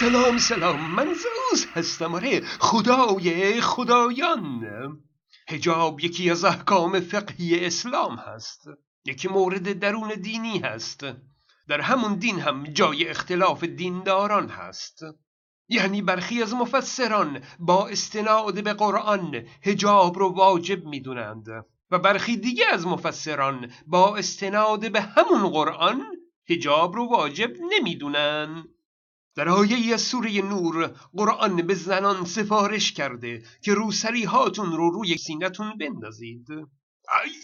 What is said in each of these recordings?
سلام سلام. من زوز هستم آره. خدای خدایان. هجاب یکی از احکام فقهی اسلام هست. یکی مورد درون دینی هست. در همون دین هم جای اختلاف دینداران هست. یعنی برخی از مفسران با استناد به قرآن هجاب رو واجب می‌دونند و برخی دیگه از مفسران با استناد به همون قرآن هجاب رو واجب نمی‌دونن. در آیه سوره نور قرآن به زنان سفارش کرده که روسری هاتون رو روی سینتون بندازید.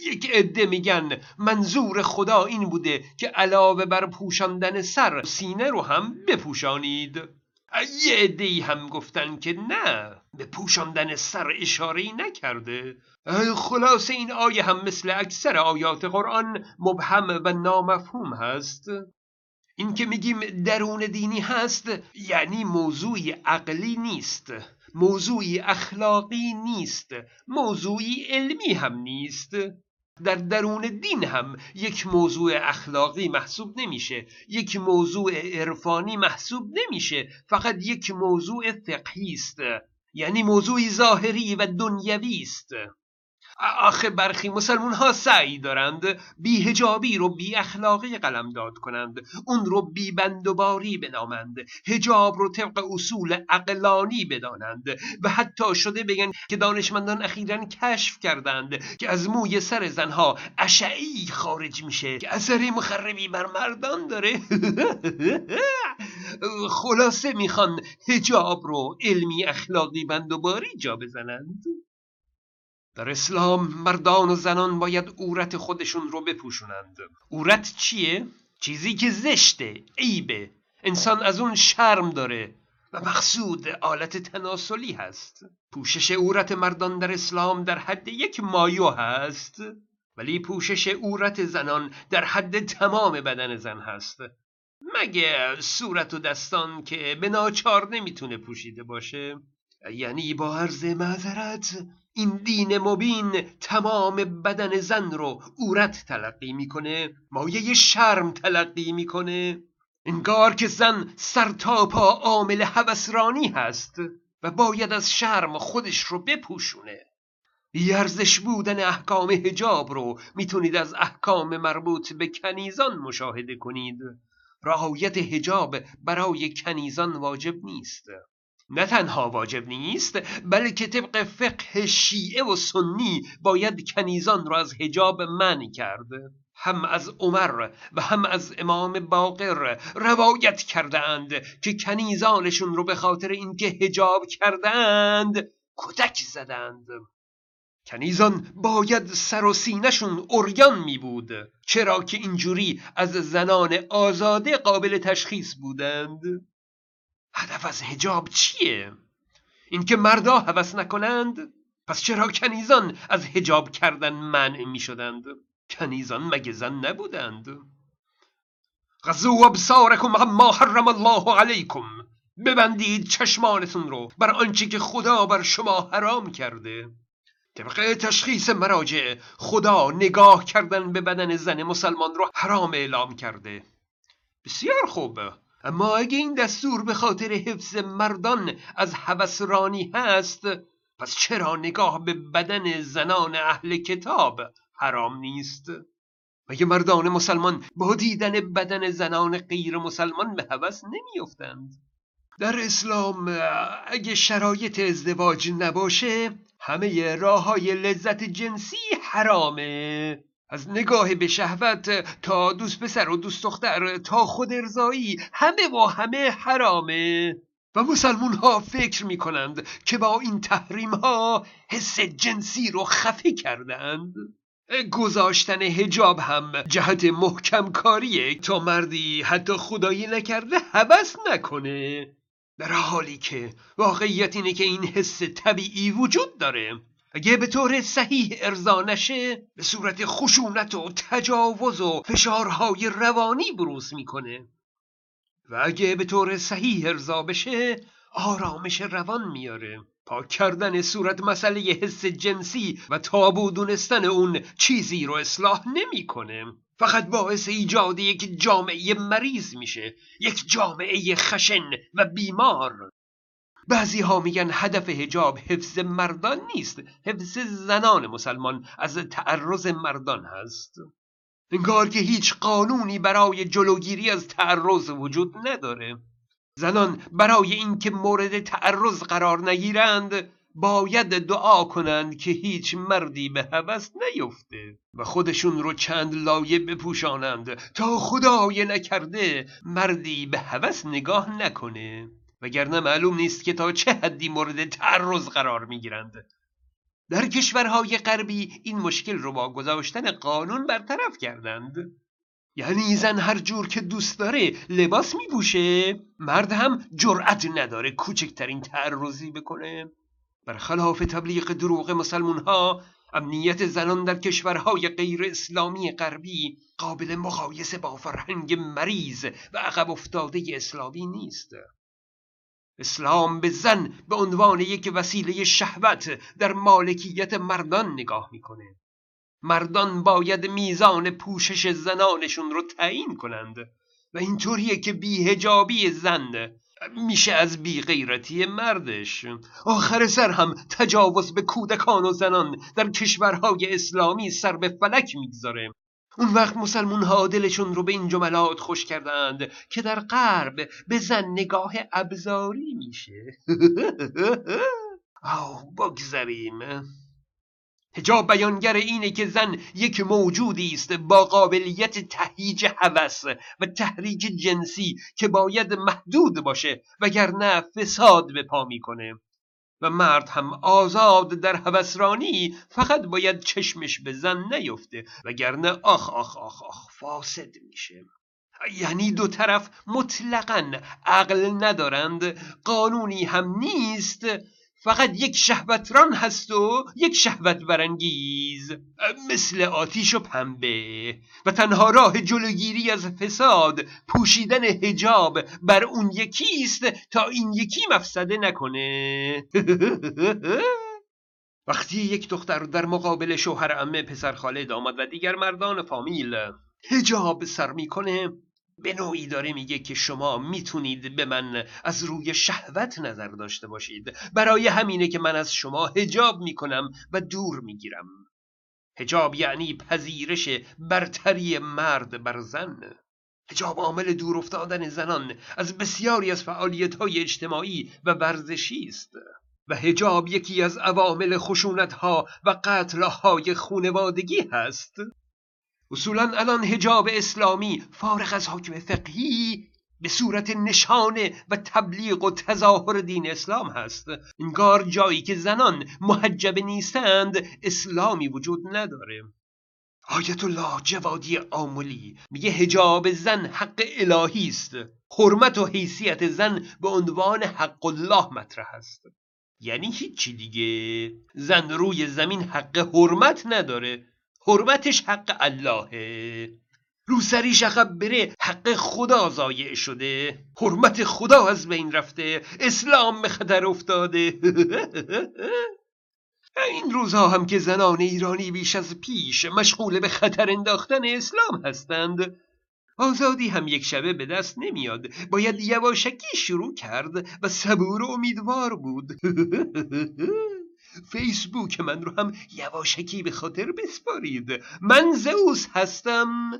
یک عده میگن منظور خدا این بوده که علاوه بر پوشاندن سر سینه رو هم بپوشانید. یه عده هم گفتن که نه به پوشاندن سر اشاره نکرده. خلاصه این آیه هم مثل اکثر آیات قرآن مبهم و نامفهوم هست. این که میگیم درون دینی هست یعنی موضوعی عقلی نیست موضوعی اخلاقی نیست موضوعی علمی هم نیست. در درون دین هم یک موضوع اخلاقی محسوب نمیشه یک موضوع عرفانی محسوب نمیشه فقط یک موضوع فقهی است یعنی موضوعی ظاهری و دنیوی است. آخه برخی مسلمون ها سعی دارند بیهجابی رو بی اخلاقی قلمداد کنند. اون رو بی بندوباری بنامند. هجاب رو طبق اصول عقلانی بدانند. و حتی شده بگن که دانشمندان اخیرا کشف کردند که از موی سر زنها اشعی خارج میشه. که اثر مخربی بر مردان داره. خلاصه می‌خوان هجاب رو علمی اخلاقی بندوباری جا بزنند. در اسلام مردان و زنان باید اورت خودشون رو بپوشونند. اورت چیه؟ چیزی که زشته عیبه. انسان از اون شرم داره و مقصود آلت تناسلی هست. پوشش اورت مردان در اسلام در حد یک مایو هست ولی پوشش اورت زنان در حد تمام بدن زن هست. مگه صورت و دستان که به ناچار نمی‌تونه پوشیده باشه؟ یعنی با عرض معذرت این دین مبین تمام بدن زن رو اورت تلقی می‌کنه مایه شرم تلقی می‌کنه. انگار که زن سر تا پا عامل هوسرانی هست و باید از شرم خودش رو بپوشونه. بیارزش بودن احکام هجاب رو می‌تونید از احکام مربوط به کنیزان مشاهده کنید. رعایت هجاب برای کنیزان واجب نیست. نه تنها واجب نیست بلکه طبق فقه شیعه و سنی باید کنیزان را از حجاب منع کرد. هم از عمر و هم از امام باقر روایت کردند که کنیزانشون رو به خاطر اینکه حجاب کردند کتک زدند. کنیزان باید سر و سینهشون اوریان می بود چرا که اینجوری از زنان آزاده قابل تشخیص بودند. هدف از هجاب چیه؟ اینکه مردا هوس نکنند؟ پس چرا کنیزان از هجاب کردن منع می شدند؟ کنیزان مگه زن نبودند؟ غزو ابصارکم ما حرم الله علیکم ببندید چشمانتون رو بر آنچه که خدا بر شما حرام کرده طبق تشخیص مراجع خدا نگاه کردن به بدن زن مسلمان رو حرام اعلام کرده بسیار خوب اما اگه این دستور به خاطر حفظ مردان از هوسرانی هست پس چرا نگاه به بدن زنان اهل کتاب حرام نیست؟ مگه مردان مسلمان با دیدن بدن زنان غیر مسلمان به هوس نمیافتند در اسلام اگه شرایط ازدواج نباشه همه راه های لذت جنسی حرامه از نگاه به شهوت تا دوست پسر و دوست دختر تا خود ارزایی همه و همه حرامه. و مسلمون ها فکر می کنند که با این تحریم ها حس جنسی رو خفه کردند. گذاشتن هجاب هم جهت محکم کاریه تا مردی حتی خدایی نکرده حبس نکنه. در حالی که واقعیت اینه که این حس طبیعی وجود داره. اگه به طور صحیح ارضا نشه به صورت خشونت و تجاوز و فشارهای روانی بروز می‌کنه. و اگه به طور صحیح ارضا بشه آرامش روان میاره. پاک کردن صورت مسئله حس جنسی و تابو دونستن اون چیزی رو اصلاح نمی‌کنه. فقط باعث ایجاد یک جامعه مریض میشه یک جامعه خشن و بیمار. بعضی ها میگن هدف هجاب حفظ مردان نیست. حفظ زنان مسلمان از تعرض مردان هست. انگار که هیچ قانونی برای جلوگیری از تعرض وجود نداره. زنان برای اینکه مورد تعرض قرار نگیرند باید دعا کنند که هیچ مردی به هوس نیفته و خودشون رو چند لایه بپوشانند تا خدای نکرده مردی به هوس نگاه نکنه. وگرنه معلوم نیست که تا چه حدی مورد تعرض قرار می‌گیرند. در کشورهای غربی این مشکل رو با گذاشتن قانون برطرف کردند. یعنی زن هر جور که دوست داره لباس میپوشه مرد هم جرأت نداره کوچکترین تعرضی بکنه. برخلاف تبلیغ دروغ مسلمون ها امنیت زنان در کشورهای غیر اسلامی غربی قابل مقایسه با فرهنگ مریض و عقب افتاده اسلامی نیست. اسلام به زن به عنوان یک وسیله شهوت در مالکیت مردان نگاه می‌کنه. مردان باید میزان پوشش زنانشون رو تعیین کنند و اینطوریه که بیهجابی زن میشه از بی غیرتی مردش. آخر سر هم تجاوز به کودکان و زنان در کشورهای اسلامی سر به فلک می‌گذاره. اون وقت مسلمون ها دلشون رو به این جملات خوش کردند که در غرب به زن نگاه ابزاری میشه. آه بگذریم. هجاب بیانگر اینه که زن یک موجودی است با قابلیت تهیج هوس و تحریک جنسی که باید محدود باشه وگرنه فساد به پا می‌کنه. و مرد هم آزاد در هوسرانی فقط باید چشمش به زن نیفته وگرنه آخ آخ آخ آخ فاسد میشه. یعنی دو طرف مطلقا عقل ندارند قانونی هم نیست. فقط یک شهوتران هست و یک شهوت برانگیز مثل آتیش و پنبه. و تنها راه جلوگیری از فساد پوشیدن هجاب بر اون یکیست تا این یکی مفسده نکنه. وقتی یک دختر در مقابل شوهر امه پسر خاله داماد و دیگر مردان فامیل هجاب سر می‌کنه به نوعی داره میگه که شما می‌تونید به من از روی شهوت نظر داشته باشید. برای همینه که من از شما هجاب می‌کنم و دور می‌گیرم. هجاب یعنی پذیرش برتری مرد بر زن. هجاب عامل دور افتادن زنان از بسیاری از فعالیت های اجتماعی و ورزشی است. و هجاب یکی از عوامل خشونت ها و قتل های خونوادگی هست. اصولا الان هجاب اسلامی فارغ از حکم فقهی به صورت نشانه و تبلیغ و تظاهر دین اسلام هست. انگار جایی که زنان محجب نیستند اسلامی وجود نداره. آیت الله جوادی آمولی میگه هجاب زن حق الهی است. حرمت و حیثیت زن به عنوان حق الله مطرح است. یعنی هیچی دیگه. زن روی زمین حق حرمت نداره. حرمتش حق اللهه. روسریش عقب بره حق خدا ضایع شده. حرمت خدا از بین رفته اسلام به خطر افتاده. این روزها هم که زنان ایرانی بیش از پیش مشغول به خطر انداختن اسلام هستند. آزادی هم یک شبه به دست نمیاد. باید یواشکی شروع کرد و صبور و امیدوار بود. فیسبوک من رو هم یواشکی به خاطر بسپارید. من زئوس هستم.